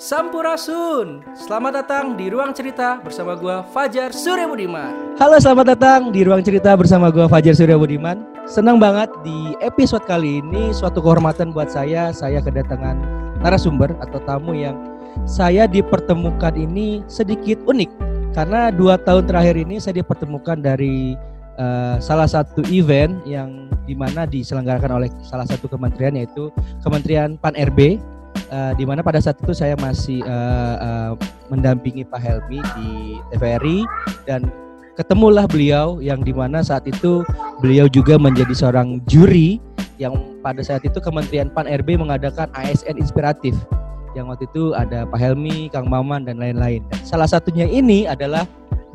Sampurasun. Selamat datang di Ruang Cerita bersama gua Fajar Surya Budiman. Halo, selamat datang di Ruang Cerita bersama gua Fajar Surya Budiman. Senang banget di episode kali ini suatu kehormatan buat saya. Saya kedatangan narasumber atau tamu yang saya dipertemukan ini sedikit unik karena dua tahun terakhir ini saya dipertemukan dari uh, salah satu event yang di mana diselenggarakan oleh salah satu kementerian yaitu Kementerian Pan RB uh, di mana pada saat itu saya masih uh, uh, mendampingi Pak Helmi di TVRI dan ketemulah beliau yang di mana saat itu beliau juga menjadi seorang juri yang pada saat itu Kementerian Pan RB mengadakan ASN inspiratif yang waktu itu ada Pak Helmi, Kang Maman dan lain-lain. Salah satunya ini adalah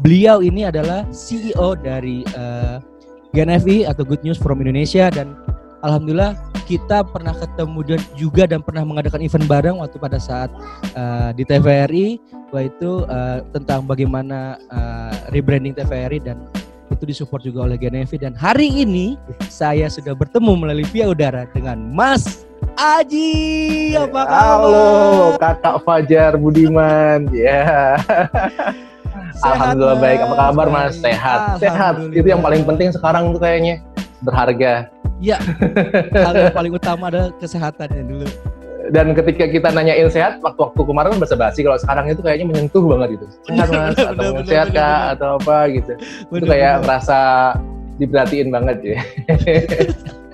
beliau ini adalah CEO dari uh, GNFI atau Good News from Indonesia dan alhamdulillah kita pernah ketemu dan juga dan pernah mengadakan event bareng waktu pada saat uh, di TVRI itu uh, tentang bagaimana uh, rebranding TVRI dan itu disupport juga oleh GNFI dan hari ini saya sudah bertemu melalui via udara dengan Mas Aji apa kabar? Halo kakak Fajar Budiman ya. Yeah. Alhamdulillah baik. Apa kabar Mas? Sehat. Sehat. Itu yang paling penting sekarang tuh kayaknya berharga. Ya, hal yang paling utama adalah kesehatannya dulu. Dan ketika kita nanyain sehat, waktu-waktu kemarin kan basa-basi, kalau sekarang itu kayaknya menyentuh banget gitu. Sehat mas, atau bener, bener, sehat kak, atau apa gitu. Bener, itu kayak bener. merasa diperhatiin banget ya.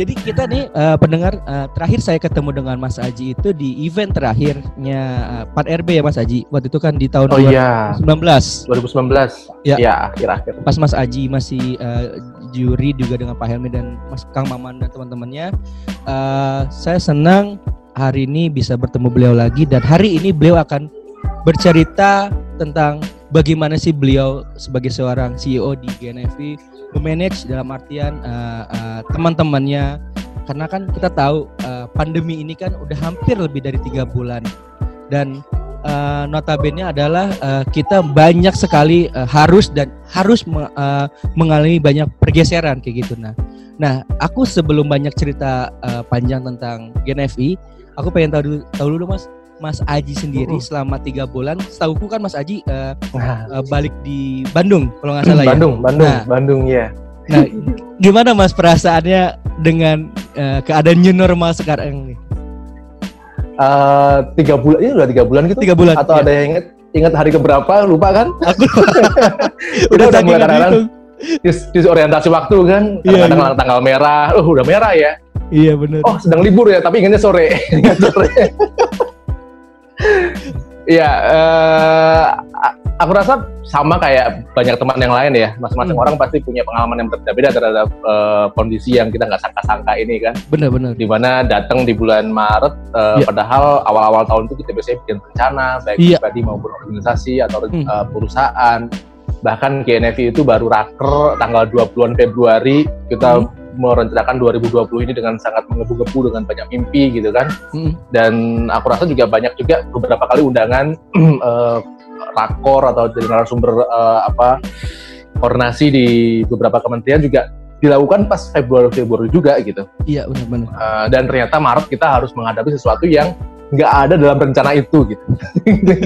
Jadi kita nih uh, pendengar uh, terakhir saya ketemu dengan Mas Aji itu di event terakhirnya uh, Pan RB ya Mas Aji. Waktu itu kan di tahun oh, 2019. Iya. 2019. Ya, ya akhir-akhir. Pas Mas Aji masih uh, juri juga dengan Pak Helmi dan Mas Kang Maman dan teman-temannya. Uh, saya senang hari ini bisa bertemu beliau lagi dan hari ini beliau akan bercerita tentang bagaimana sih beliau sebagai seorang CEO di GNFI memanage dalam artian uh, uh, teman-temannya? Karena kan kita tahu uh, pandemi ini kan udah hampir lebih dari tiga bulan. Dan uh, notabene adalah uh, kita banyak sekali uh, harus dan harus me, uh, mengalami banyak pergeseran kayak gitu. Nah nah aku sebelum banyak cerita uh, panjang tentang GNFI aku pengen tahu dulu tahu dulu mas Mas Aji sendiri uh, selama tiga bulan, setahuku kan Mas Aji uh, uh, balik di Bandung kalau nggak salah Bandung, ya. Bandung, nah, Bandung ya. Nah, gimana Mas perasaannya dengan uh, keadaan new normal sekarang ini? Uh, tiga bulan ini udah tiga bulan gitu? Tiga bulan. Atau ya. ada yang inget ingat hari keberapa lupa kan? Aku udah udah mulai kadang-kadang dis, disorientasi waktu kan, iya, kadang-kadang iya, iya. tanggal merah, oh udah merah ya. Iya benar. Oh sedang libur ya, tapi ingatnya sore. sore. Iya, uh, aku rasa sama kayak banyak teman yang lain ya. Masing-masing hmm. orang pasti punya pengalaman yang berbeda terhadap uh, kondisi yang kita nggak sangka-sangka ini kan. Benar-benar. Di mana datang di bulan Maret, uh, ya. padahal awal-awal tahun itu kita biasanya bikin rencana, baik ya. pribadi maupun organisasi atau hmm. uh, perusahaan. Bahkan GNFI itu baru raker tanggal 20-an Februari kita hmm merencanakan 2020 ini dengan sangat menggebu-gebu dengan banyak mimpi gitu kan. Hmm. Dan aku rasa juga banyak juga beberapa kali undangan uh, rakor atau jadi narasumber uh, apa koordinasi di beberapa kementerian juga dilakukan pas Februari Februari juga gitu. Iya benar-benar. Uh, dan ternyata Maret kita harus menghadapi sesuatu yang nggak ada dalam rencana itu gitu.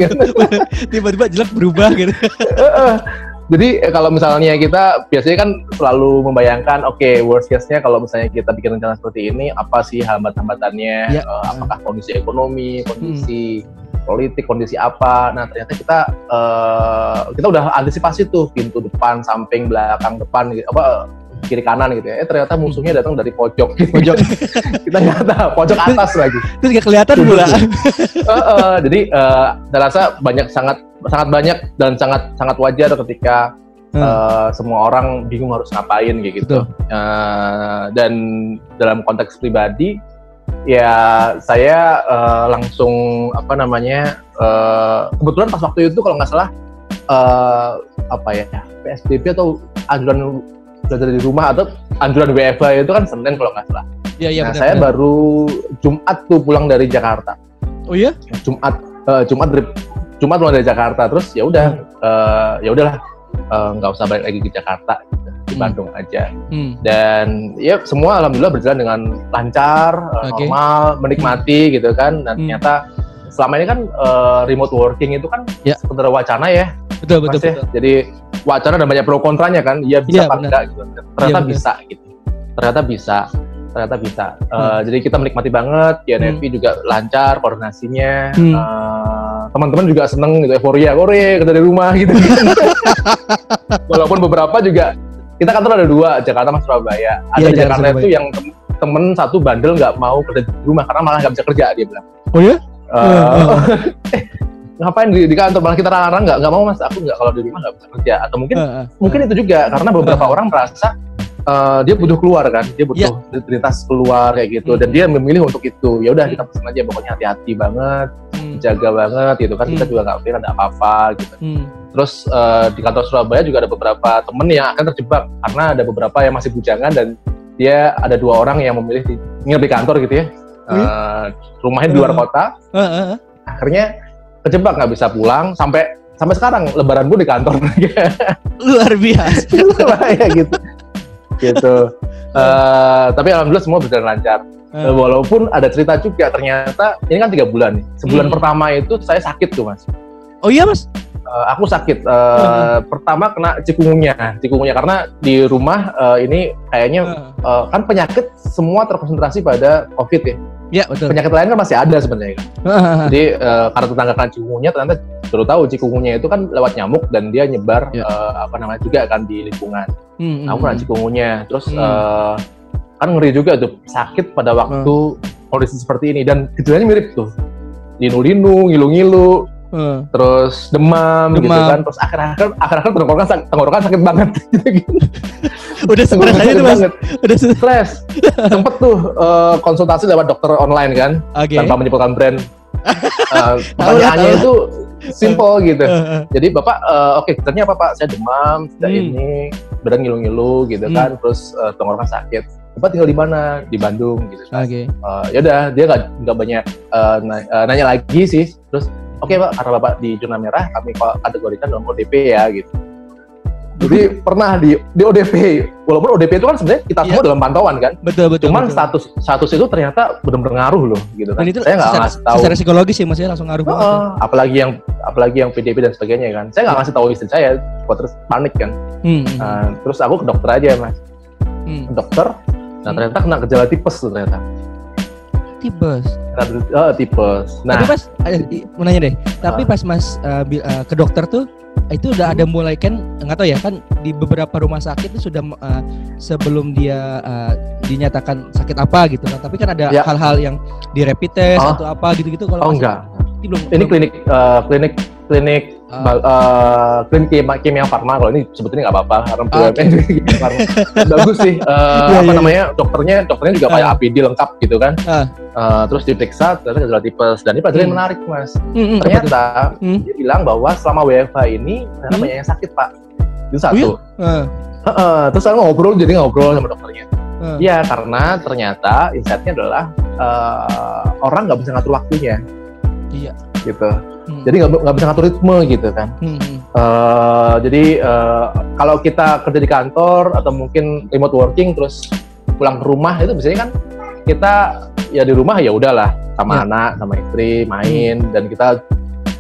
Tiba-tiba jelas berubah gitu. Jadi eh, kalau misalnya kita biasanya kan selalu membayangkan, oke okay, worst case-nya kalau misalnya kita bikin rencana seperti ini, apa sih hambat-hambatannya? Ya. Uh, apakah kondisi ekonomi, kondisi hmm. politik, kondisi apa? Nah ternyata kita uh, kita udah antisipasi tuh pintu depan, samping, belakang, depan, gitu, apa kiri kanan gitu ya. Eh ternyata musuhnya datang dari pojok. Pojok. kita nggak tahu, pojok atas lagi. Terus nggak kelihatan pula. uh, uh, jadi uh, saya rasa banyak sangat sangat banyak dan sangat sangat wajar ketika hmm. uh, semua orang bingung harus ngapain kayak gitu. Uh, dan dalam konteks pribadi ya saya uh, langsung apa namanya uh, kebetulan pas waktu itu kalau nggak salah uh, apa ya PSBB atau anjuran belajar di rumah atau anjuran WFH itu kan Senin kalau nggak salah. Iya iya. Nah benar, saya benar. baru Jumat tuh pulang dari Jakarta. Oh iya? Jumat uh, Jumat dari Jumat pulang dari Jakarta terus ya udah uh, ya udahlah eh, nggak uh, usah balik lagi ke Jakarta gitu, di hmm. Bandung aja. Hmm. Dan ya semua alhamdulillah berjalan dengan lancar, okay. normal, menikmati gitu kan. Dan hmm. ternyata selama ini kan uh, remote working itu kan ya. sekedar wacana ya. Betul betul, ya. betul. Jadi wacana dan banyak pro kontranya kan. Iya bisa ya, apa enggak gitu. Ternyata ya, bisa gitu. Ternyata bisa. Ternyata bisa. Uh, hmm. Jadi kita menikmati banget. YNFP hmm. juga lancar koordinasinya. Hmm. Uh, teman-teman juga seneng gitu euforia, kore dari rumah gitu. Walaupun beberapa juga kita kantor ada dua Jakarta sama Surabaya. Ada ya, Jakarta Surabaya. itu yang temen satu bandel nggak mau kerja di rumah karena malah nggak bisa kerja dia bilang. Oh ya? Uh, eh, ngapain di, di kantor? Malah kita larang nggak nggak mau mas. Aku nggak kalau di rumah nggak bisa kerja. Atau mungkin uh, uh, mungkin itu juga karena beberapa orang merasa uh, dia butuh keluar kan? Dia butuh yeah. lintas keluar kayak gitu. Hmm. dan dia memilih untuk itu. Ya udah kita pesan aja pokoknya hati-hati banget hmm. jaga banget gitu kan. Hmm. kita juga nggak pengen ada apa-apa gitu. Hmm. terus uh, di kantor Surabaya juga ada beberapa temen yang akan terjebak karena ada beberapa yang masih bujangan dan dia ada dua orang yang memilih di, nginep di kantor gitu ya. Uh, rumahnya di luar kota. Uh, uh, uh. akhirnya kejebak nggak bisa pulang sampai sampai sekarang lebaran pun di kantor luar biasa ya gitu gitu uh, tapi alhamdulillah semua berjalan lancar uh. walaupun ada cerita juga ternyata ini kan tiga bulan nih sebulan hmm. pertama itu saya sakit tuh mas oh iya mas uh, aku sakit. Uh, uh. Pertama kena cikungunya, cikungunya karena di rumah uh, ini kayaknya uh. Uh, kan penyakit semua terkonsentrasi pada COVID ya. Ya betul. Penyakit lain kan masih ada sebenarnya kan. Jadi uh, karena tetangga kan cikungunya ternyata baru tahu cikungunya itu kan lewat nyamuk dan dia nyebar ya. uh, apa namanya juga kan di lingkungan. Hmm, aku kena hmm. cikungunya, terus hmm. uh, kan ngeri juga tuh sakit pada waktu hmm. kondisi seperti ini dan gejalanya mirip tuh linu-linu, ngilu-ngilu, Hmm. terus demam, demam, gitu kan, terus akhir-akhir akhir-akhir tenggorokan sakit, tenggorokan sakit banget gitu, gitu. Udah stres aja tuh mas, udah stres, sempet tuh uh, konsultasi lewat dokter online kan, okay. tanpa menyebutkan brand. uh, pertanyaannya itu simple gitu. Jadi bapak, uh, oke, okay, apa pak? Saya demam, tidak hmm. ini, badan ngilu-ngilu gitu hmm. kan, terus uh, tenggorokan sakit Bapak tinggal di mana? Di Bandung gitu. Kan. Oke. Okay. Uh, ya udah, dia nggak nggak banyak uh, nanya, uh, nanya lagi sih. Terus oke okay, pak karena bapak di zona merah kami kategorikan dalam ODP ya gitu jadi pernah di di ODP walaupun ODP itu kan sebenarnya kita semua yeah. dalam pantauan kan betul betul cuman betul. status status itu ternyata benar-benar ngaruh loh gitu kan dan itu saya nggak ngasih tahu secara psikologis ya maksudnya langsung ngaruh uh, banget apalagi yang apalagi yang PDP dan sebagainya kan saya nggak ngasih tahu istri saya buat terus panik kan hmm. uh, terus aku ke dokter aja mas hmm. dokter nah ternyata kena gejala tipes tuh ternyata tipes. Oh, tipes. Nah, tapi pas eh, mau nanya deh. Tapi ah. pas Mas uh, uh, ke dokter tuh itu udah ada mulai kan nggak tahu ya kan di beberapa rumah sakit itu sudah uh, sebelum dia uh, dinyatakan sakit apa gitu kan tapi kan ada ya. hal-hal ya. yang di rapid test oh. atau apa gitu-gitu kalau oh, enggak ini belum ini klinik uh, klinik klinik uh, uh, klinik kimia, kimia farma kalau ini sebetulnya nggak apa-apa karena ah, okay. bagus sih uh, yeah, apa yeah. namanya dokternya dokternya juga uh. kayak APD lengkap gitu kan uh. Uh, terus diperiksa ternyata gejala tipes dan ini pelajaran hmm. menarik mas hmm, ternyata hmm. dia bilang bahwa selama WFH ini ternyata hmm. banyak yang sakit pak itu satu oh, iya? uh. Uh, uh, terus saya ngobrol jadi ngobrol sama dokternya Iya, uh. karena ternyata insightnya adalah uh, orang nggak bisa ngatur waktunya. Iya. Gitu hmm. jadi nggak bisa ngatur ritme gitu kan hmm. uh, jadi uh, kalau kita kerja di kantor atau mungkin remote working terus pulang ke rumah itu biasanya kan kita ya di rumah ya udahlah sama ya. anak sama istri main hmm. dan kita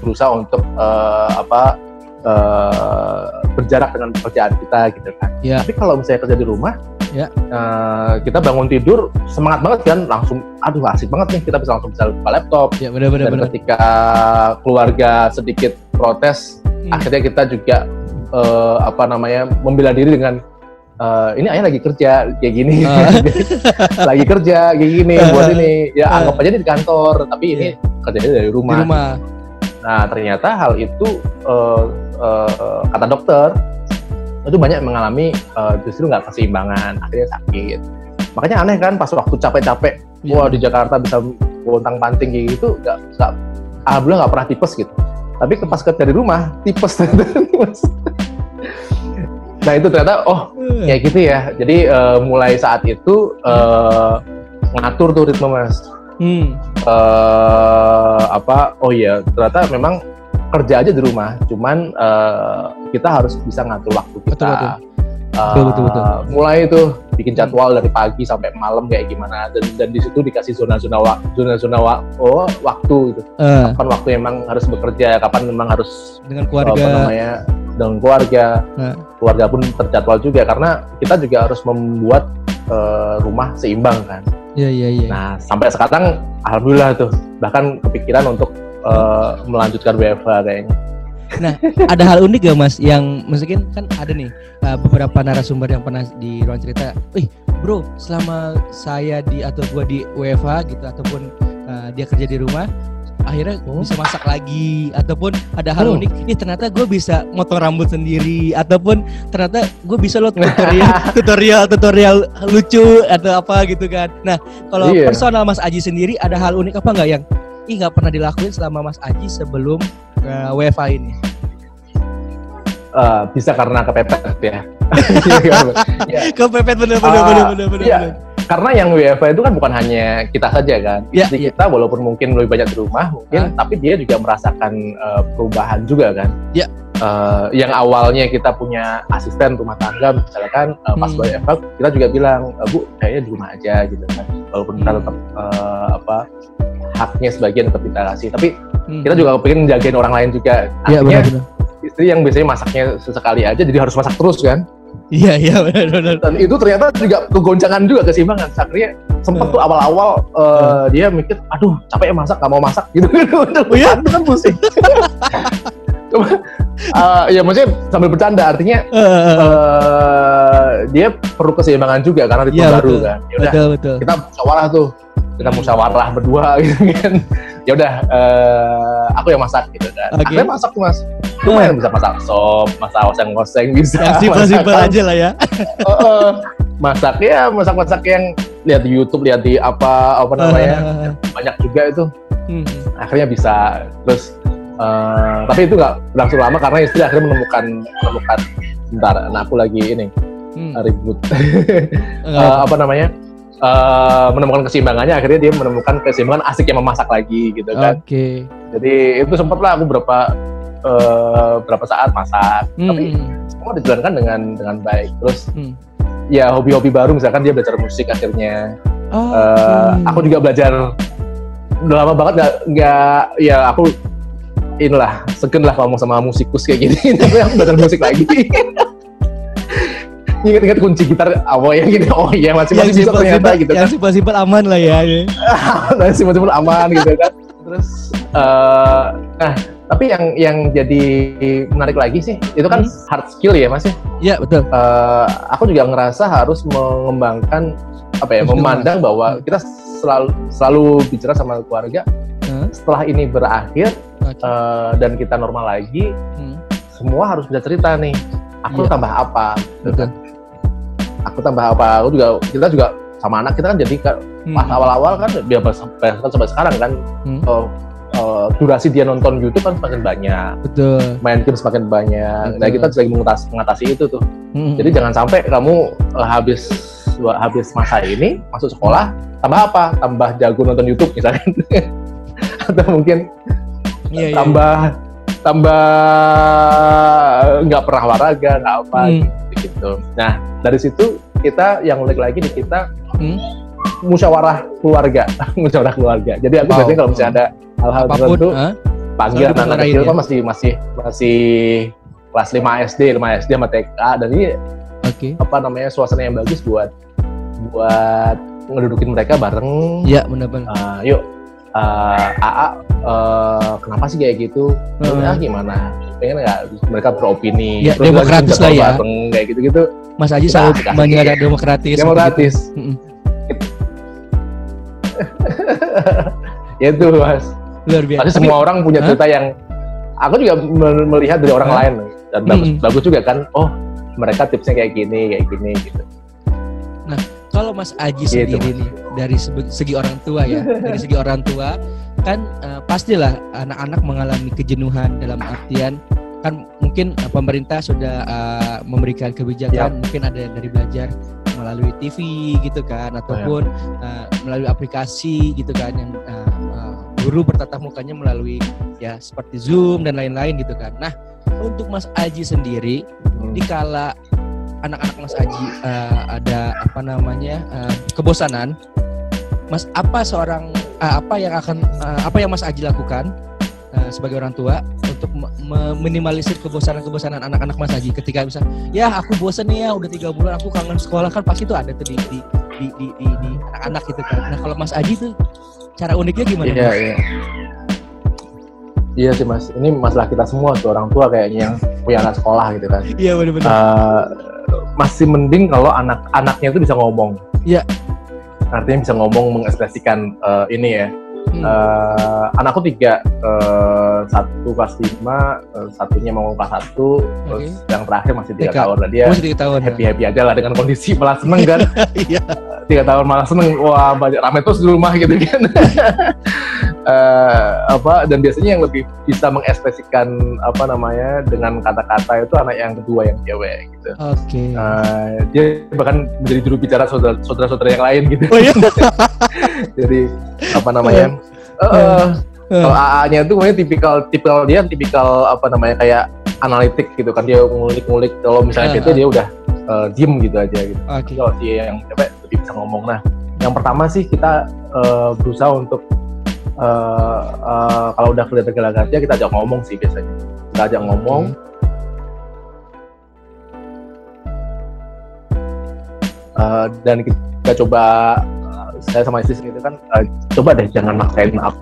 berusaha untuk uh, apa uh, berjarak dengan pekerjaan kita gitu kan. Ya. Tapi kalau misalnya kerja di rumah, ya. uh, kita bangun tidur semangat banget kan langsung aduh asik banget nih kita bisa langsung bisa buka laptop ya, bener, bener, dan bener. ketika keluarga sedikit protes hmm. akhirnya kita juga uh, apa namanya membela diri dengan uh, ini ayah lagi kerja kayak gini uh. lagi kerja kayak gini uh. buat ini ya uh. anggap aja di kantor tapi ini yeah. kerjanya dari rumah. Di rumah nah ternyata hal itu uh, uh, kata dokter itu banyak mengalami uh, justru nggak keseimbangan akhirnya sakit makanya aneh kan pas waktu capek-capek yeah. wah di Jakarta bisa bontang panting gitu nggak nggak alhamdulillah nggak pernah tipes gitu tapi pas ke dari rumah tipes nah itu ternyata oh hmm. kayak gitu ya jadi uh, mulai saat itu uh, ngatur tuh ritme mas hmm. uh, apa oh iya ternyata memang kerja aja di rumah, cuman uh, kita harus bisa ngatur waktu kita. Betul, betul. Uh, betul, betul, betul. Mulai itu bikin jadwal dari pagi sampai malam kayak gimana dan dan di situ dikasih zona-zona waktu zona-zona wa oh, waktu itu. Uh. Kapan waktu memang harus bekerja, kapan memang harus dengan keluarga. Apa namanya? dengan keluarga. Uh. Keluarga pun terjadwal juga karena kita juga harus membuat uh, rumah seimbang kan. Iya iya iya. Nah sampai sekarang alhamdulillah tuh bahkan kepikiran untuk uh, melanjutkan WFH kayaknya. Nah, ada hal unik gak mas yang mungkin kan ada nih uh, beberapa narasumber yang pernah di ruang cerita, "Wih, bro, selama saya di atau gua di WFH gitu ataupun uh, dia kerja di rumah, akhirnya oh. bisa masak lagi ataupun ada hal oh. unik ih ternyata gue bisa motong rambut sendiri ataupun ternyata gue bisa lo tutorial tutorial tutorial lucu atau apa gitu kan nah kalau yeah. personal Mas Aji sendiri ada hal unik apa nggak yang ih nggak pernah dilakuin selama Mas Aji sebelum uh, WFA ini? Uh, bisa karena kepepet ya. ya. Kepepet bener bener uh, bener bener bener. Ya. Karena yang WFA itu kan bukan hanya kita saja kan. Ya, Jadi ya. kita walaupun mungkin lebih banyak di rumah mungkin, uh. tapi dia juga merasakan uh, perubahan juga kan. Ya. Uh, yang awalnya kita punya asisten rumah tangga misalkan uh, pas hmm. WFA kita juga bilang bu kayaknya di rumah aja gitu kan walaupun kita hmm. tetap uh, apa haknya sebagian tetap kita kasih tapi hmm. kita juga pengen jagain orang lain juga. Iya, ya, benar, benar. istri yang biasanya masaknya sesekali aja jadi harus masak terus kan? Iya iya benar benar. Dan itu ternyata juga kegoncangan juga keseimbangan. Akhirnya sempat tuh awal-awal uh, dia mikir aduh capek ya masak gak mau masak. Gitu. Oh, iya? itu kan pusing. Cuma uh, ya maksudnya sambil bercanda artinya uh, uh, uh, dia perlu keseimbangan juga karena ritme ya, baru betul. kan. Yaudah, betul, betul. kita musyawarah tuh kita musyawarah berdua gitu kan. Ya udah uh, aku yang masak gitu kan. Okay. akhirnya masak tuh mas. Lumayan. bisa masak sop masak oseng oseng bisa. Yang simpel simpel aja lah ya. Uh, uh, masak ya masak masak yang lihat di YouTube lihat di apa apa namanya. Uh, banyak juga itu. Hmm. akhirnya bisa. Terus uh, tapi itu nggak berlangsung lama karena istri akhirnya menemukan menemukan. Bentar anakku lagi ini hmm. ribut. Uh, apa namanya uh, menemukan keseimbangannya akhirnya dia menemukan keseimbangan asik yang memasak lagi gitu kan. Oke. Okay. Jadi itu sempat lah aku berapa uh, berapa saat masak hmm. tapi semua dijalankan dengan dengan baik. Terus hmm. ya hobi-hobi baru misalkan dia belajar musik akhirnya. Oh, uh, aku juga belajar udah lama banget nggak nggak ya aku inilah segen lah ngomong sama musikus kayak gini tapi aku belajar musik lagi inget-inget kunci gitar awal yang gitu. Oh iya masih masih bisa ternyata gitu kan. yang simpel-simpel aman lah ya. Yang simpel-simpel aman gitu kan. Terus uh, nah tapi yang yang jadi menarik lagi sih itu kan hmm. hard skill ya mas ya? Iya betul. Uh, aku juga ngerasa harus mengembangkan apa ya memandang bahwa kita selalu selalu bicara sama keluarga. Hmm. setelah ini berakhir okay. uh, eh, dan kita normal lagi hmm. semua harus bisa cerita nih. Aku yeah. tambah apa? Gitu kan aku tambah apa aku juga kita juga sama anak kita kan jadi hmm. pas awal-awal kan biar sampai sampai sekarang kan hmm. uh, uh, durasi dia nonton YouTube kan semakin banyak betul main game semakin banyak betul. nah kita lagi mengatasi, mengatasi itu tuh hmm. jadi jangan sampai kamu uh, habis habis masa ini masuk sekolah tambah apa tambah jago nonton YouTube misalnya atau mungkin yeah, iya. tambah yeah. tambah nggak pernah olahraga nggak apa hmm. gitu, gitu nah dari situ kita yang unik lagi di kita hmm? musyawarah keluarga musyawarah keluarga jadi aku oh, biasanya kalau misalnya ada hal-hal tertentu huh? panggil anak kecil ya? kan masih masih masih kelas 5 SD 5 SD sama TK dan ini okay. apa namanya suasana yang bagus buat buat ngedudukin mereka bareng ya benar-benar uh, yuk uh, AA uh, kenapa sih kayak gitu? Hmm. ah gimana? Pengen nggak mereka beropini? Ya, demokratis lah ya. kayak gitu-gitu. Mas Aji selalu banyak demokratis demokratis. Ya itu mas. Luar biasa. Pasti semua orang punya cerita yang aku juga melihat dari orang lain. Dan bagus bagus juga kan. Oh mereka tipsnya kayak gini kayak gini gitu. nah kalau Mas Aji gitu. sendiri nih dari segi orang tua ya, dari segi orang tua kan uh, pastilah anak-anak mengalami kejenuhan dalam artian kan mungkin uh, pemerintah sudah uh, memberikan kebijakan, ya. mungkin ada dari belajar melalui TV gitu kan ataupun uh, melalui aplikasi gitu kan yang uh, uh, guru bertatap mukanya melalui ya seperti Zoom dan lain-lain gitu kan. Nah, untuk Mas Aji sendiri hmm. dikala anak-anak Mas Aji uh, ada apa namanya uh, kebosanan, Mas apa seorang uh, apa yang akan uh, apa yang Mas Aji lakukan uh, sebagai orang tua untuk meminimalisir kebosanan-kebosanan anak-anak Mas Aji ketika bisa ya aku bosan nih ya udah tiga bulan aku kangen sekolah kan pasti tuh ada tuh di di di di, di, di anak-anak gitu kan. Nah kalau Mas Aji tuh cara uniknya gimana? Iya iya. Iya sih mas, ini masalah kita semua tuh orang tua kayaknya yang punya anak sekolah gitu kan. Iya benar-benar. Uh, masih mending kalau anak-anaknya itu bisa ngomong. Iya. Artinya bisa ngomong mengekspresikan uh, ini ya Hmm. Uh, anakku tiga, uh, satu kelas lima, uh, satunya mau kelas satu, okay. terus yang terakhir masih tiga tahun. Nah, dia masih tiga tahun, happy happy ya. aja lah dengan kondisi malah seneng kan. Iya. tiga tahun malah seneng, wah banyak rame terus di rumah gitu kan. uh, apa dan biasanya yang lebih bisa mengekspresikan apa namanya dengan kata-kata itu anak yang kedua yang cewek gitu. Oke. Okay. Uh, dia bahkan menjadi juru bicara saudara-saudara yang lain gitu. Oh iya. Jadi apa namanya? Uh, uh, kalau AA-nya itu namanya tipikal tipikal dia tipikal apa namanya kayak analitik gitu kan dia ngulik-ngulik kalau misalnya uh, itu dia udah uh, diem gitu aja gitu. Okay. Kalau dia yang cewek lebih bisa ngomong. Nah, yang pertama sih kita uh, berusaha untuk uh, uh, kalau udah kelihatan gelagatnya kita ajak ngomong sih biasanya. Kita ajak ngomong. Okay. Uh, dan kita coba saya sama istri itu kan uh, coba deh jangan maksain up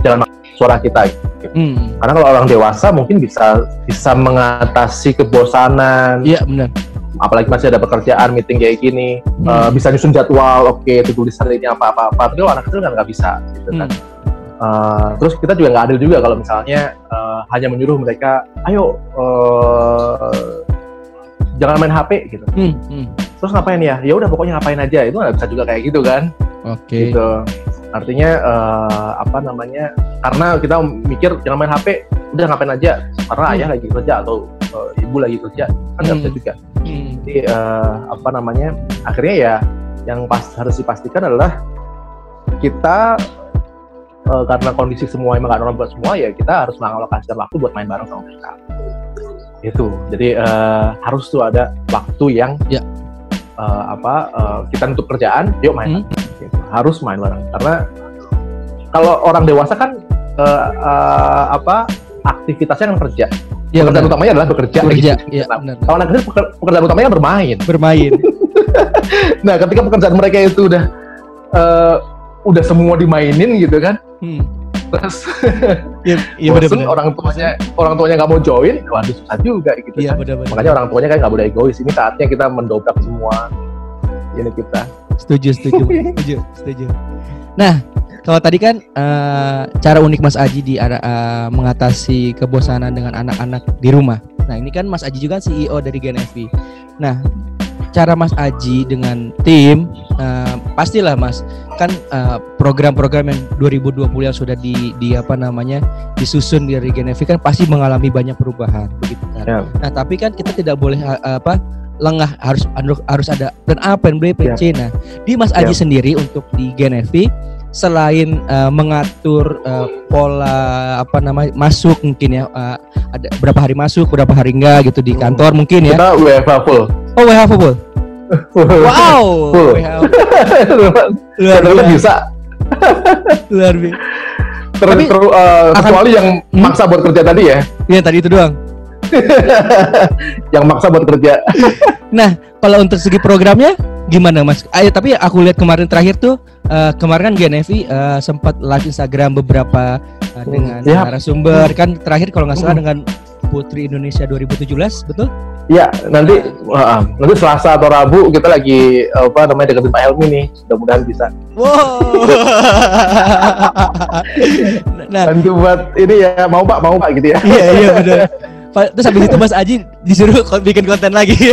jangan maksain suara kita gitu. hmm. karena kalau orang dewasa mungkin bisa bisa mengatasi kebosanan iya benar apalagi masih ada pekerjaan meeting kayak gini hmm. uh, bisa nyusun jadwal oke okay, tulis hari ini apa apa apa tapi kalau anak kecil kan nggak bisa gitu kan uh, terus kita juga nggak adil juga kalau misalnya uh, hanya menyuruh mereka ayo uh, jangan main HP gitu hmm. Hmm. terus ngapain ya ya udah pokoknya ngapain aja itu nggak bisa juga kayak gitu kan Oke. Okay. Gitu. Artinya uh, apa namanya? Karena kita mikir jangan main HP, udah ngapain aja. Karena hmm. ayah lagi kerja atau uh, ibu lagi kerja, kan nggak hmm. bisa juga. Hmm. Jadi uh, apa namanya? Akhirnya ya yang pas harus dipastikan adalah kita uh, karena kondisi semua emang gak normal buat semua ya kita harus mengalokasikan waktu buat main bareng sama mereka. Itu. Jadi uh, harus tuh ada waktu yang ya. uh, apa uh, kita untuk kerjaan, yuk main. Hmm gitu. harus main bareng karena kalau orang dewasa kan uh, uh, apa aktivitasnya kan kerja ya, pekerjaan utamanya adalah bekerja, bekerja gitu. ya, nah, kalau anak kecil pekerjaan utamanya kan bermain bermain nah ketika pekerjaan mereka itu udah uh, udah semua dimainin gitu kan hmm. terus ya, ya bener -bener. orang tuanya orang tuanya nggak mau join waduh susah juga gitu ya, kan bener -bener. makanya orang tuanya kan nggak boleh egois ini saatnya kita mendobrak semua ini kita Setuju, setuju, setuju, setuju. Nah, kalau tadi kan uh, cara unik Mas Aji di uh, mengatasi kebosanan dengan anak-anak di rumah. Nah, ini kan Mas Aji juga CEO dari Gen FB. Nah, cara Mas Aji dengan tim uh, pastilah Mas kan program-program uh, yang 2020 yang sudah di, di apa namanya disusun dari Gen FB kan pasti mengalami banyak perubahan begitu kan. Yeah. Nah, tapi kan kita tidak boleh uh, apa lengah harus harus ada plan A, plan B, plan C. Nah, di Mas Aji yeah. sendiri untuk di GNFV selain uh, mengatur uh, pola apa namanya masuk mungkin ya uh, ada berapa hari masuk, berapa hari enggak gitu di kantor mungkin ya. Kita WFH full. Oh, WFH full. wow. Full. Luar biasa. bisa. Luar biasa. Ter, ter, uh, kecuali yang hmm? maksa buat kerja tadi ya. Iya, tadi itu doang. yang maksa buat kerja. nah, kalau untuk segi programnya gimana Mas? Ayo tapi aku lihat kemarin terakhir tuh uh, kemarin kan GNFI uh, eh, sempat live Instagram beberapa uh, dengan ya. narasumber kan terakhir kalau nggak salah dengan Putri Indonesia 2017 betul? Iya, nanti uh, nanti Selasa atau Rabu kita lagi apa namanya deketin Pak Helmi nih. Mudah-mudahan bisa. Wow. nah, Bantu buat ini ya, mau Pak, mau Pak gitu ya. Iya, iya benar. Terus habis itu Mas Aji disuruh bikin konten lagi.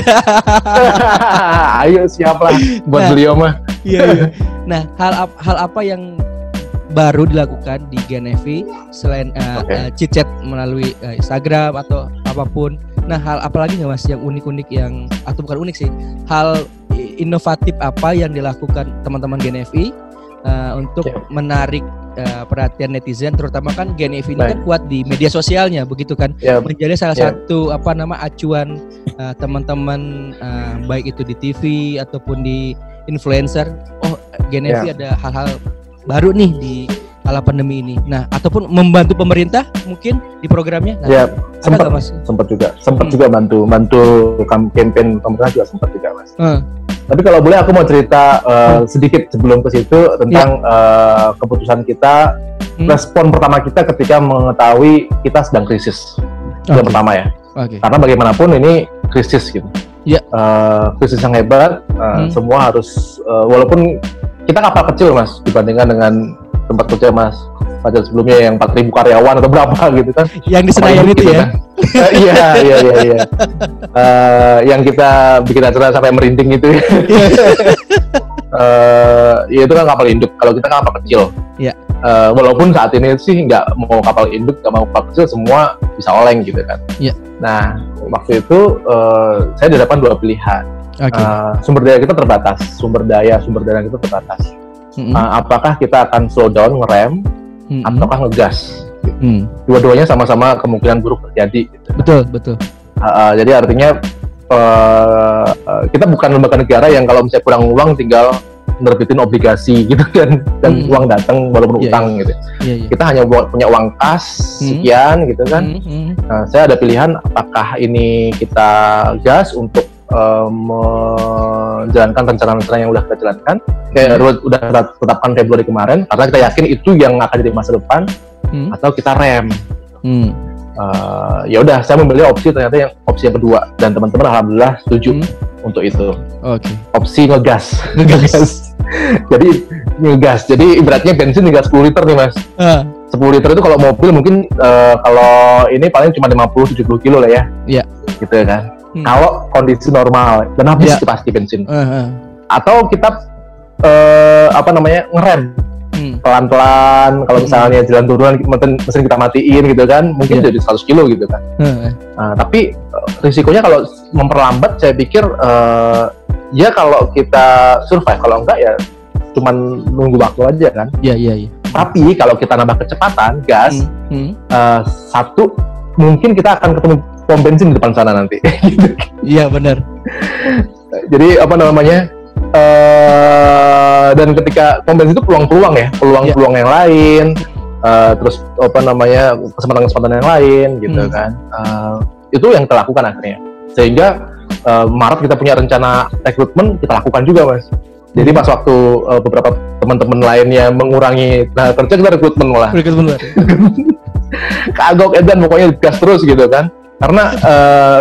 Ayo siap lah buat nah, beliau mah. Iya, iya. Nah, hal hal apa yang baru dilakukan di Genevi selain uh, okay. uh, chit chat melalui uh, Instagram atau apa pun. Nah, hal apa lagi nggak Mas yang unik-unik yang atau bukan unik sih, hal inovatif apa yang dilakukan teman-teman Genevi uh, untuk yeah. menarik uh, perhatian netizen terutama kan GNF ini Baik. kan kuat di media sosialnya begitu kan Ya, menjadi salah Ya. satu apa nama acuan uh, teman-teman uh, baik itu di TV ataupun di influencer oh GNF Ya. ada hal-hal baru nih di kala pandemi ini. Nah ataupun membantu pemerintah mungkin di programnya? Nah, ya sempat mas? sempat juga sempat Hmm. juga bantu bantu kam- campaign pemerintah juga sempat juga mas. Eh, tapi kalau boleh aku mau cerita uh, sedikit sebelum ke situ tentang uh, keputusan kita Hmm. respon pertama kita ketika mengetahui kita sedang krisis. Itu yang pertama ya. Oke. Karena bagaimanapun ini krisis gitu Ya. Uh, krisis yang hebat uh, Hmm. semua harus uh, walaupun kita kapal kecil mas dibandingkan dengan tempat kerja mas pada sebelumnya yang 4000 karyawan atau berapa gitu kan yang di Senayan itu gitu ya kan. Eh, iya iya iya iya Eh, yang kita bikin acara sampai merinding itu ya Eh, ya itu kan kapal induk kalau kita kan kapal kecil Iya. Eh, walaupun saat ini sih nggak mau kapal induk nggak mau kapal kecil semua bisa oleng gitu kan Iya. nah waktu itu eh, saya dihadapkan dua pilihan oke Eh, sumber daya kita terbatas sumber daya sumber daya kita terbatas Mm-mm. Eh, apakah kita akan slow down ngerem Mm-mm. ataukah ngegas Mm. dua-duanya sama-sama kemungkinan buruk terjadi gitu. betul betul Uh, uh, jadi artinya uh, uh, kita bukan lembaga negara yang kalau misalnya kurang uang tinggal nerbitin obligasi gitu kan dan Hmm. uang datang walaupun Iya, utang gitu. iya iya Kita hanya punya uang kas Hmm. sekian gitu kan. Mm, mm. Nah, saya ada pilihan apakah ini kita gas untuk uh, menjalankan rencana-rencana yang udah kita jalankan kayak Hmm. udah kita tetapkan Februari kemarin karena kita yakin itu yang akan jadi masa depan Hmm. atau kita rem Hmm. Uh, ya udah saya memilih opsi ternyata yang opsi yang kedua dan teman-teman alhamdulillah setuju Hmm. Untuk itu Oke. opsi ngegas Ngegas. jadi ngegas jadi ibaratnya bensin tinggal 10 liter nih mas Ah, 10 liter itu kalau mobil mungkin uh, kalau ini paling cuma 50-70 kilo lah ya Iya. gitu kan Hmm. kalau kondisi normal dan habis itu pasti bensin ah, ah. atau kita uh, apa namanya ngerem. Pelan-pelan kalau Hmm. misalnya jalan turunan mesin, kita matiin gitu kan mungkin Iya. jadi 100 kilo gitu kan Ah, Nah, tapi eh, risikonya kalau memperlambat saya pikir eh, ya kalau kita survive kalau enggak ya cuman nunggu waktu aja kan. Iya iya iya. Tapi kalau kita nambah kecepatan gas Hmm. Hmm. eh, satu mungkin kita akan ketemu pom bensin di depan sana nanti. Iya benar. Jadi apa namanya? eh dan ketika bensin itu peluang-peluang ya, peluang-peluang yang lain. eh, terus apa namanya kesempatan-kesempatan yang lain gitu Hmm. kan Eh, itu yang kita lakukan akhirnya sehingga eh, Maret kita punya rencana rekrutmen kita lakukan juga mas jadi pas waktu eh, beberapa teman-teman lainnya mengurangi nah, kerja kita rekrutmen malah benar. kagok edan pokoknya gas terus gitu kan karena eh,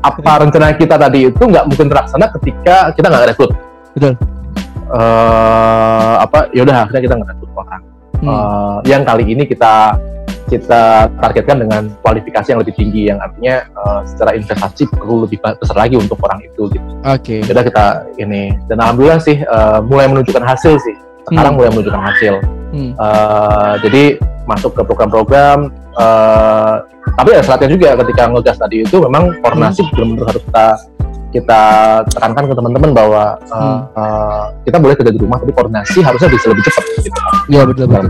apa rencana kita tadi itu nggak mungkin terlaksana ketika kita nggak rekrut Betul. Eh, apa yaudah akhirnya kita ngerekrut orang Hmm. Eh, yang kali ini kita kita targetkan dengan kualifikasi yang lebih tinggi yang artinya eh, secara investasi perlu lebih besar lagi untuk orang itu gitu. Oke. Yaudah kita ini dan alhamdulillah sih eh, mulai menunjukkan hasil sih. Sekarang Hmm. mulai menunjukkan hasil. Hmm. Eh, jadi masuk ke program-program eh, tapi ada syaratnya juga ketika ngegas tadi itu memang koordinasi Hmm. benar-benar harus kita kita tekankan ke teman-teman bahwa eh, Hmm. eh, kita boleh kerja di rumah tapi koordinasi harusnya bisa lebih cepat gitu. Iya betul betul.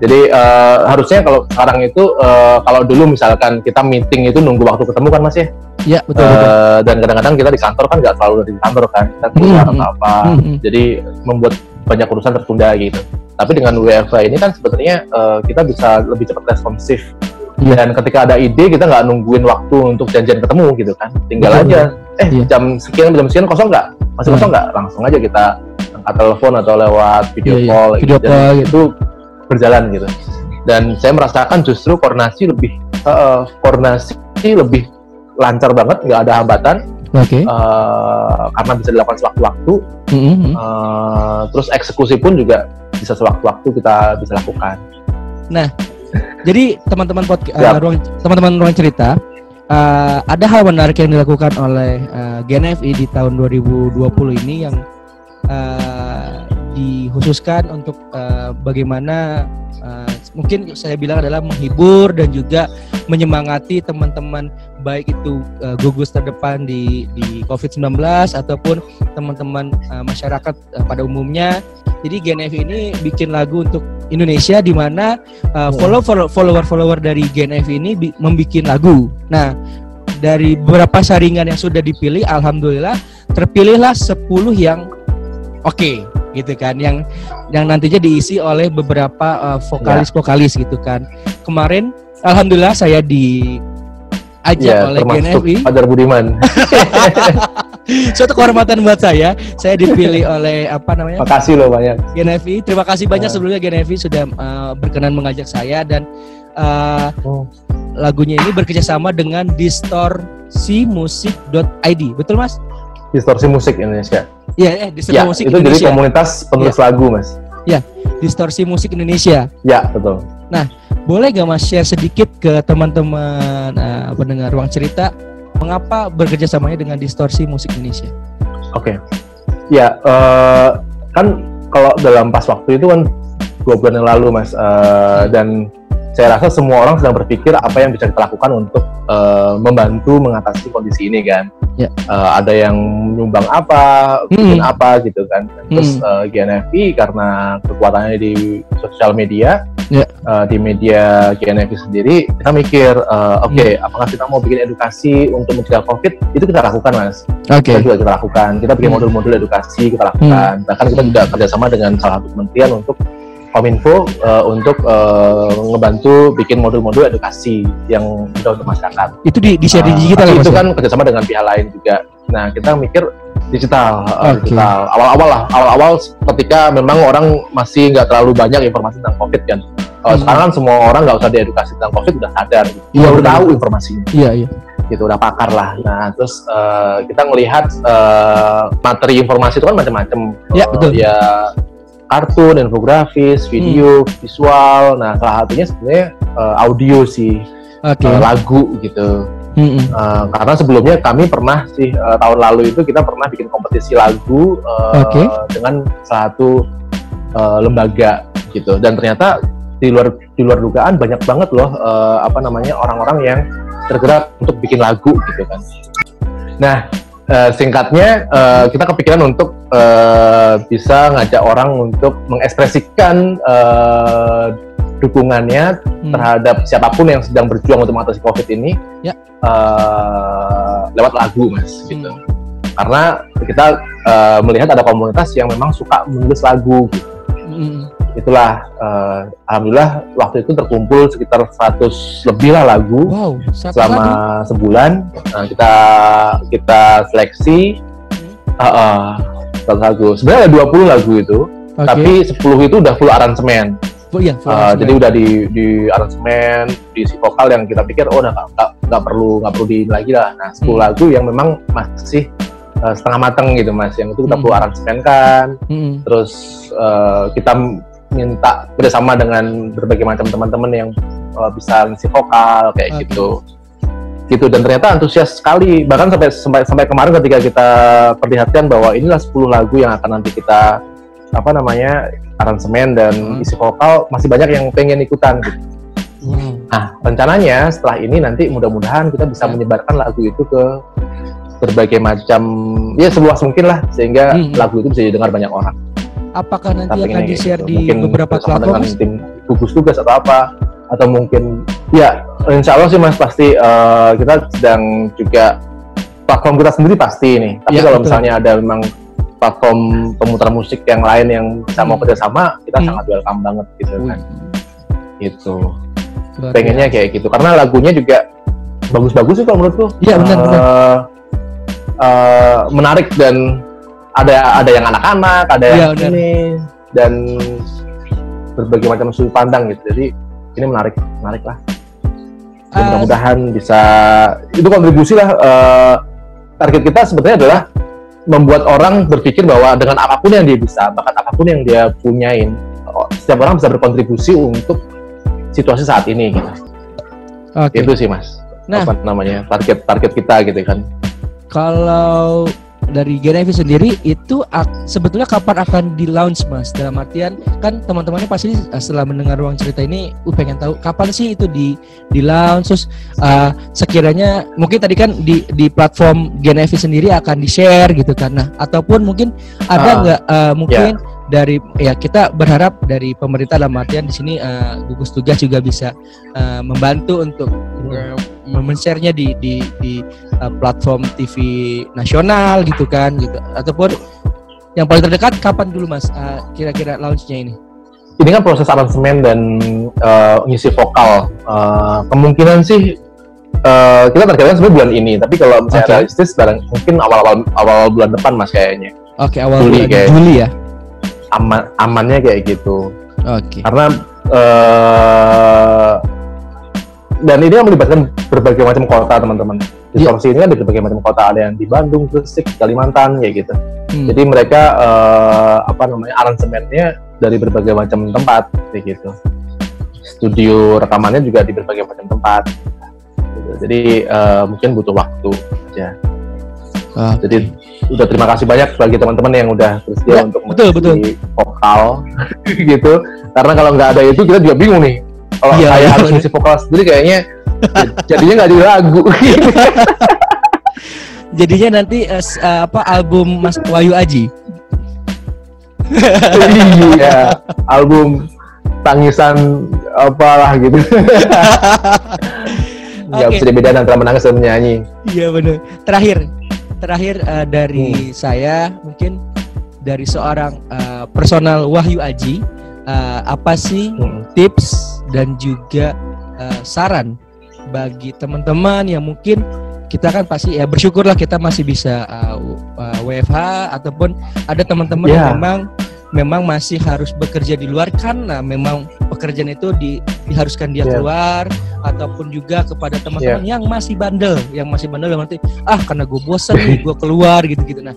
Jadi eh, harusnya kalau sekarang itu eh, kalau dulu misalkan kita meeting itu nunggu waktu ketemu kan mas ya, Iya betul betul. Eh, dan kadang-kadang kita di kantor kan nggak selalu di kantor kan, kita Hmm, atau apa, Hmm, jadi membuat banyak urusan tertunda gitu. Tapi dengan WFH ini kan sebenarnya eh, kita bisa lebih cepat responsif. Iya. Dan ketika ada ide kita nggak nungguin waktu untuk janjian ketemu gitu kan, tinggal Betul, aja. Eh Iya. jam sekian jam sekian kosong nggak? Masih Hmm. kosong nggak? Langsung aja kita angkat telepon atau lewat video Iya, iya. call. Video gitu. Dan call gitu. itu berjalan gitu. Dan saya merasakan justru koordinasi lebih eh, eh, koordinasi lebih lancar banget, nggak ada hambatan Oke. eh, karena bisa dilakukan sewaktu-waktu. Hmm, hmm, hmm. eh, terus eksekusi pun juga bisa sewaktu-waktu kita bisa lakukan. Jadi teman-teman podcast Siap. ruang teman-teman ruang cerita eh, ada hal menarik yang dilakukan oleh eh, GNFI di tahun 2020 ini yang eh, dikhususkan untuk eh, bagaimana eh, mungkin saya bilang adalah menghibur dan juga menyemangati teman-teman baik itu uh, gugus terdepan di di COVID-19 ataupun teman-teman uh, masyarakat uh, pada umumnya. Jadi GNF ini bikin lagu untuk Indonesia di mana uh, follow follower follower dari GNF ini membuat lagu. Nah, dari beberapa saringan yang sudah dipilih alhamdulillah terpilihlah 10 yang oke okay, gitu kan yang yang nantinya diisi oleh beberapa uh, vokalis-vokalis gitu kan. Kemarin alhamdulillah saya di ajak ya, oleh GNFI. Fajar Budiman. Suatu kehormatan buat saya. Saya dipilih oleh apa namanya? Makasih loh banyak. GNFI. Terima kasih banyak nah. sebelumnya GNFI sudah uh, berkenan mengajak saya dan uh, oh. lagunya ini bekerjasama dengan distorsimusik.id. Betul Mas? Distorsi Musik Indonesia. Iya, eh, Distorsi ya, Musik itu Indonesia. jadi komunitas penulis ya. lagu, Mas. Ya, Distorsi Musik Indonesia. Ya, betul. Nah, boleh gak Mas share sedikit ke teman-teman uh, pendengar ruang cerita mengapa bekerja samanya dengan Distorsi Musik Indonesia? Oke. Okay. Ya, uh, kan kalau dalam pas waktu itu kan dua bulan yang lalu, Mas, uh, dan saya rasa semua orang sedang berpikir apa yang bisa kita lakukan untuk uh, membantu mengatasi kondisi ini kan. Ya. Uh, ada yang menyumbang apa, bikin hmm. apa gitu kan. Terus hmm. uh, GNFI karena kekuatannya di sosial media, ya. uh, di media GNFI sendiri, kita mikir, uh, oke, okay, hmm. apakah kita mau bikin edukasi untuk mencegah COVID? Itu kita lakukan mas. Okay. Kita juga kita lakukan. Kita bikin hmm. modul-modul edukasi kita lakukan. Hmm. Bahkan kita juga kerjasama dengan salah satu kementerian untuk Kominfo uh, untuk uh, ngebantu bikin modul-modul edukasi yang untuk masyarakat. Itu di, di share uh, digital ya? Itu kan kerjasama dengan pihak lain juga. Nah kita mikir digital, uh, okay. digital. Awal-awal lah, awal-awal ketika memang orang masih nggak terlalu banyak informasi tentang COVID kan. Uh, hmm. Sekarang kan semua orang nggak usah diedukasi tentang COVID udah sadar, iya, udah tahu informasinya. Iya iya. Gitu udah pakar lah. Nah terus uh, kita melihat uh, materi informasi itu kan macam-macam. Iya uh, betul. Ya kartun, infografis, video, hmm. visual. Nah, salah satunya sebenarnya uh, audio sih, okay. uh, eh, lagu gitu. Hmm. Uh, karena sebelumnya kami pernah sih uh, tahun lalu itu kita pernah bikin kompetisi lagu uh, okay. dengan satu uh, lembaga gitu. Dan ternyata di luar di luar dugaan banyak banget loh uh, apa namanya orang-orang yang tergerak untuk bikin lagu gitu kan. Nah, uh, singkatnya uh, kita kepikiran untuk uh, bisa ngajak orang untuk mengekspresikan uh, dukungannya hmm. terhadap siapa pun yang sedang berjuang untuk mengatasi COVID ini ya. uh, lewat lagu, mas. Gitu. Hmm. Karena kita uh, melihat ada komunitas yang memang suka menulis lagu. Gitu. Hmm. Itulah, uh, alhamdulillah waktu itu terkumpul sekitar 100 lebih lah lagu wow, selama lagu. sebulan. Nah, kita kita seleksi. Hmm. Uh, uh, lagu. Sebenarnya ada 20 lagu itu, okay. tapi 10 itu udah full aransemen. Oh, iya, uh, jadi udah di di aransemen, di si vokal yang kita pikir oh udah nggak perlu nggak perlu di lagi lah. Nah, 10 hmm. lagu yang memang masih uh, setengah matang gitu mas, yang itu kita hmm. perlu aransemen kan. Hmm. Terus uh, kita minta bersama dengan berbagai macam teman-teman yang uh, bisa ngisi vokal kayak okay. gitu gitu dan ternyata antusias sekali bahkan sampai sampai sampai kemarin ketika kita perlihatkan bahwa inilah 10 lagu yang akan nanti kita apa namanya aransemen dan hmm. isi vokal masih banyak yang pengen ikutan gitu. Hmm. Nah rencananya setelah ini nanti mudah-mudahan kita bisa hmm. menyebarkan lagu itu ke berbagai macam ya seluas mungkin lah sehingga hmm. lagu itu bisa didengar banyak orang. Apakah nanti Tapi akan di-share gitu. di beberapa platform? Dengan tim gugus tugas atau apa? atau mungkin ya insya Allah sih mas pasti uh, kita sedang juga platform kita sendiri pasti ini tapi ya, kalau betul. misalnya ada memang platform pemutar musik yang lain yang bisa mau hmm. kerjasama kita hmm. sangat welcome banget gitu kan. Itu pengennya kayak gitu karena lagunya juga bagus-bagus sih kalau menurutku. Iya benar uh, benar. uh, menarik dan ada ada yang anak-anak ada yang ya, ini dan berbagai macam sudut pandang gitu. Jadi ini menarik menarik lah. Uh, mudah-mudahan bisa itu kontribusi lah uh, target kita sebetulnya adalah membuat orang berpikir bahwa dengan apa pun yang dia bisa bakat apa pun yang dia punyain oh, setiap orang bisa berkontribusi untuk situasi saat ini gitu. Okay. itu sih mas. Nah, apa namanya target target kita gitu kan. Kalau dari Genevi sendiri itu sebetulnya kapan akan di launch mas? Dalam artian kan teman-temannya pasti uh, setelah mendengar ruang cerita ini, uh, pengen tahu kapan sih itu di di launch. Terus uh, sekiranya mungkin tadi kan di di platform Genevi sendiri akan di share gitu kan? Nah ataupun mungkin ada nggak uh, uh, mungkin yeah dari ya kita berharap dari pemerintah dalam artian di sini uh, gugus tugas juga bisa uh, membantu untuk uh, men-share-nya di di di uh, platform TV nasional gitu kan gitu ataupun yang paling terdekat kapan dulu Mas uh, kira-kira launchnya ini? Ini kan proses aransemen dan uh, ngisi vokal. Uh, kemungkinan sih uh, kita targetkan sebenarnya bulan ini, tapi kalau misalnya okay. realistis barang mungkin awal-awal awal bulan depan Mas kayaknya. Oke, okay, awal Juli, bulan kayak, Juli ya. Aman amannya kayak gitu. Oke. Okay. Karena uh, dan ini yang melibatkan berbagai macam kota teman-teman distorsi yeah. ini kan di berbagai macam kota ada yang di Bandung, Gresik, Kalimantan kayak gitu. Hmm. Jadi mereka uh, apa namanya aransemennya dari berbagai macam tempat kayak gitu. Studio rekamannya juga di berbagai macam tempat. Gitu. Jadi uh, mungkin butuh waktu aja. Ah. Jadi udah terima kasih banyak bagi teman-teman yang udah bersedia ya, untuk betul, betul. vokal gitu. Karena kalau nggak ada itu kita juga bingung nih kalau iya, saya iya, harus ngisi vokal sendiri kayaknya jadinya nggak jadi lagu. Jadinya nanti uh, apa album Mas Wahyu Aji. Iya album tangisan apalah gitu. Nggak okay. bisa dibedakan antara menangis dan menyanyi iya benar terakhir terakhir uh, dari hmm. saya mungkin dari seorang uh, personal Wahyu Aji uh, apa sih hmm. tips dan juga uh, saran bagi teman-teman yang mungkin kita kan pasti ya bersyukurlah kita masih bisa uh, uh, WFH ataupun ada teman-teman yeah. yang memang memang masih harus bekerja di luar karena memang pekerjaan itu di, diharuskan dia yeah. keluar ataupun juga kepada teman-teman yeah. yang masih bandel yang masih bandel yang nanti ah karena gue bosan nih gue keluar gitu-gitu nah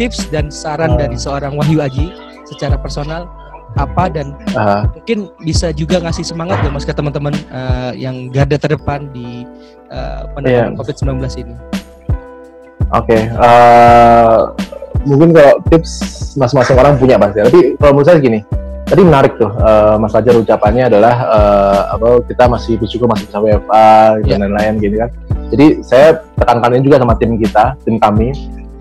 tips dan saran uh. dari seorang Wahyu Aji secara personal apa dan uh, mungkin bisa juga ngasih semangat ya mas ke teman-teman uh, yang garda terdepan di uh, penanganan yeah. COVID-19 ini. Oke, okay, uh, mungkin kalau tips masing-masing orang punya pasti. Tapi kalau menurut saya gini, tadi menarik tuh uh, Mas Fajar ucapannya adalah uh, apa kita masih bersyukur masih bisa WFA yeah. dan lain-lain gitu kan. Jadi saya tekankan ini juga sama tim kita, tim kami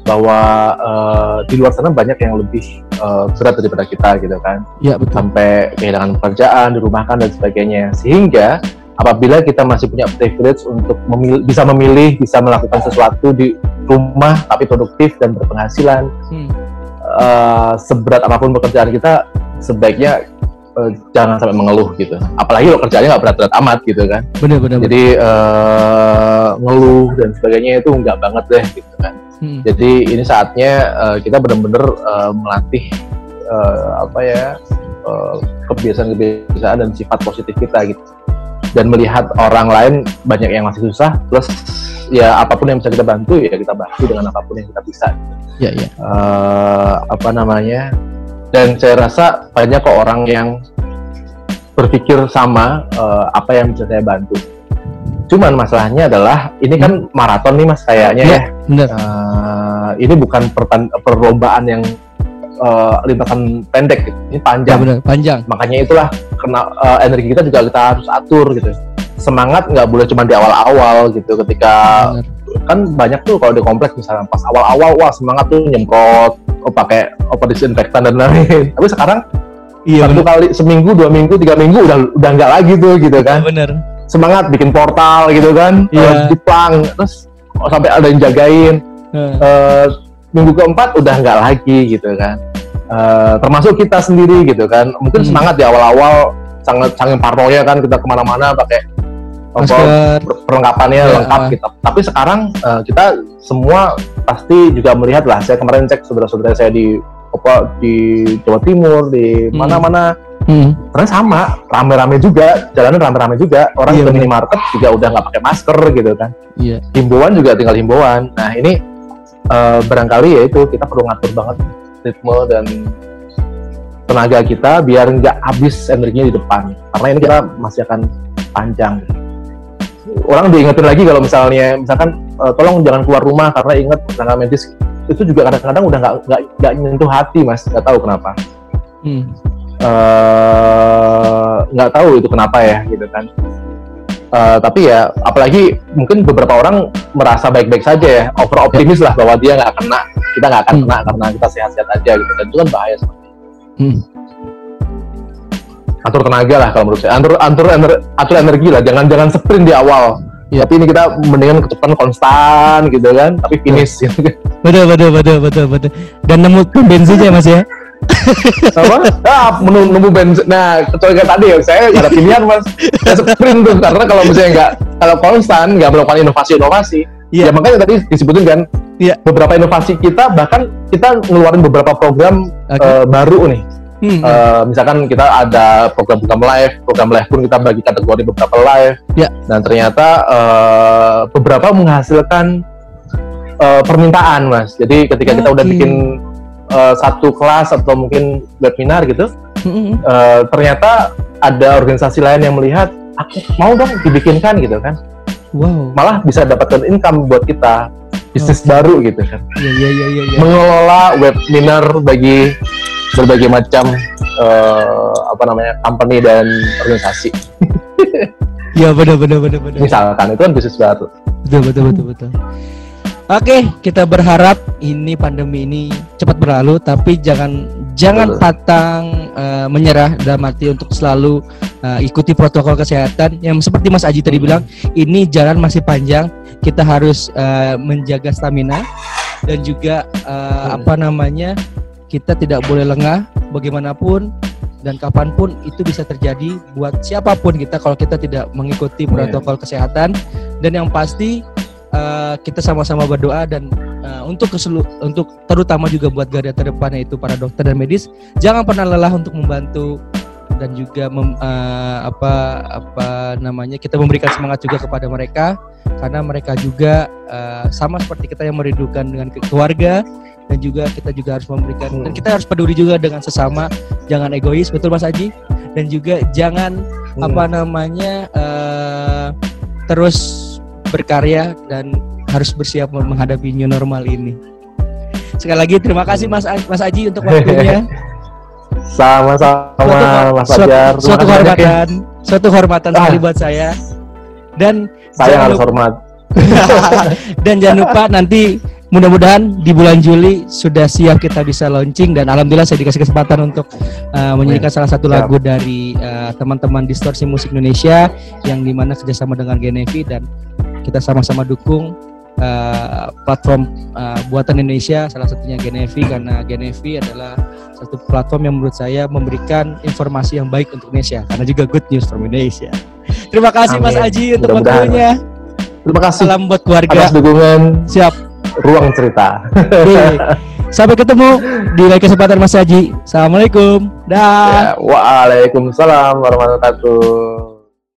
bahwa uh, di luar sana banyak yang lebih uh, berat daripada kita gitu kan. Iya betul. Sampai kehilangan pekerjaan, dirumahkan dan sebagainya. Sehingga apabila kita masih punya privilege untuk memilih, bisa memilih, bisa melakukan sesuatu di rumah tapi produktif dan berpenghasilan, hmm. uh, seberat apa pun pekerjaan kita sebaiknya uh, jangan sampai mengeluh gitu. Apalagi kalau kerjanya nggak berat-berat amat gitu kan. Benar benar. Jadi uh, ngeluh dan sebagainya itu nggak banget deh gitu kan. Hmm. Jadi ini saatnya uh, kita benar-benar uh, melatih uh, apa ya kebiasaan-kebiasaan dan sifat positif kita gitu. Dan melihat orang lain banyak yang masih susah, plus ya apa pun yang bisa kita bantu ya kita bantu dengan apa pun yang kita bisa. Ya ya. Uh, apa namanya? Dan saya rasa banyak kok orang yang berpikir sama uh, apa yang bisa saya bantu Cuman masalahnya adalah ini kan hmm. maraton nih mas kayaknya ya. ya. Uh, ini bukan perlombaan yang uh, lintasan pendek, ini panjang. Ya, bener, panjang. Makanya itulah kena uh, energi kita juga kita harus atur gitu. Semangat nggak boleh cuma di awal-awal gitu. Ketika bener. kan banyak tuh kalau di kompleks misalnya pas awal-awal wah semangat tuh nyemprot, oh pakai apa disinfektan dan lain-lain. Tapi sekarang Iya, satu bener. kali seminggu, dua minggu, tiga minggu udah udah nggak lagi tuh gitu kan. Bener semangat bikin portal gitu kan yeah. Iya. uh, terus oh, sampai ada yang jagain yeah. uh, minggu keempat udah nggak lagi gitu kan uh, termasuk kita sendiri gitu kan mungkin hmm. semangat di awal-awal sangat sangat parnonya kan kita ke mana-mana pakai apa perlengkapannya yeah. lengkap gitu tapi sekarang uh, kita semua pasti juga melihat lah saya kemarin cek saudara-saudara saya di apa di Jawa Timur di hmm. mana-mana hmm hmm. karena sama rame-rame juga jalanan rame-rame juga orang iya, ke minimarket juga udah nggak pakai masker gitu kan iya. himbauan juga tinggal himbauan nah ini uh, barangkali ya itu kita perlu ngatur banget ritme dan tenaga kita biar nggak habis energinya di depan. Karena ini kita masih akan panjang. Orang diingetin lagi kalau misalnya misalkan uh, tolong jangan keluar rumah karena ingat tenaga medis itu juga kadang-kadang udah nggak nggak nggak nyentuh hati mas. Nggak tahu kenapa. Hmm. uh, nggak tahu itu kenapa ya gitu kan uh, tapi ya apalagi mungkin beberapa orang merasa baik-baik saja ya over optimis lah bahwa dia nggak kena kita nggak akan hmm. kena karena kita sehat-sehat aja gitu dan itu kan bahaya seperti hmm. atur tenaga lah kalau menurut saya atur atur atur energi lah jangan jangan sprint di awal Ya. Tapi ini kita mendingan kecepatan konstan gitu kan, tapi finish gitu kan. Betul betul betul betul betul. Dan nemu bensinnya mas ya. Apa? Ah, nemu bensin. Nah, kecuali kayak tadi ya, saya nggak ada pilihan mas. Saya sprint tuh karena kalau misalnya nggak kalau konstan nggak melakukan inovasi-inovasi, ya. ya makanya tadi disebutin kan, ya. beberapa inovasi kita bahkan kita ngeluarin beberapa program okay. uh, baru nih Hmm. Uh, misalkan kita ada program-program live, program live pun kita bagi kategori beberapa live, ya. dan ternyata uh, beberapa menghasilkan uh, permintaan, mas. Jadi ketika okay. kita udah bikin uh, satu kelas atau mungkin webinar gitu, hmm. uh, ternyata ada organisasi lain yang melihat, aku mau dong dibikinkan gitu kan. Wow. Malah bisa dapatkan income buat kita bisnis okay. baru gitu kan. Iya iya iya iya. Ya. Mengelola webinar bagi berbagai macam uh, apa namanya company dan organisasi. ya benar benar benar benar. Misalkan itu kan bisnis baru. Betul betul betul betul. Oke, kita berharap ini pandemi ini cepat berlalu, tapi jangan jangan patang uh, menyerah dalam arti untuk selalu uh, ikuti protokol kesehatan. Yang seperti Mas Aji tadi bilang, ini jalan masih panjang. Kita harus uh, menjaga stamina dan juga uh, apa namanya kita tidak boleh lengah bagaimanapun dan kapan pun itu bisa terjadi buat siapa pun kita kalau kita tidak mengikuti protokol kesehatan. Dan yang pasti uh, kita sama-sama berdoa dan uh, untuk keselu untuk terutama juga buat garda terdepannya itu para dokter dan medis jangan pernah lelah untuk membantu dan juga mem, uh, apa apa namanya kita memberikan semangat juga kepada mereka karena mereka juga uh, sama seperti kita yang merindukan dengan keluarga dan juga kita juga harus memberikan hmm. dan kita harus peduli juga dengan sesama jangan egois betul Mas Aji dan juga jangan hmm. apa namanya uh, terus berkarya dan harus bersiap menghadapi new normal ini. Sekali lagi terima kasih Mas Mas Aji untuk waktunya. Sama-sama Mas Fajar. Suatu, suatu kehormatan suatu kehormatan ah. sekali buat saya. Dan saya harus hormat. Dan jangan lupa nanti mudah-mudahan di bulan Juli sudah siap kita bisa launching dan alhamdulillah saya dikasih kesempatan untuk uh, menyanyikan salah satu lagu dari uh, teman-teman distorsi musik Indonesia yang di mana kerjasama dengan Genevi dan kita sama-sama dukung uh, platform uh, buatan Indonesia salah satunya Genevi karena Genevi adalah satu platform yang menurut saya memberikan informasi yang baik untuk Indonesia karena juga good news from Indonesia. Terima kasih Amin. Mas Aji untuk waktunya. Terima kasih. Salam buat keluarga. Atas dukungan. Siap ruang cerita. Sampai ketemu di lain kesempatan Mas Haji. Assalamualaikum. Dah. Ya, waalaikumsalam warahmatullahi wabarakatuh.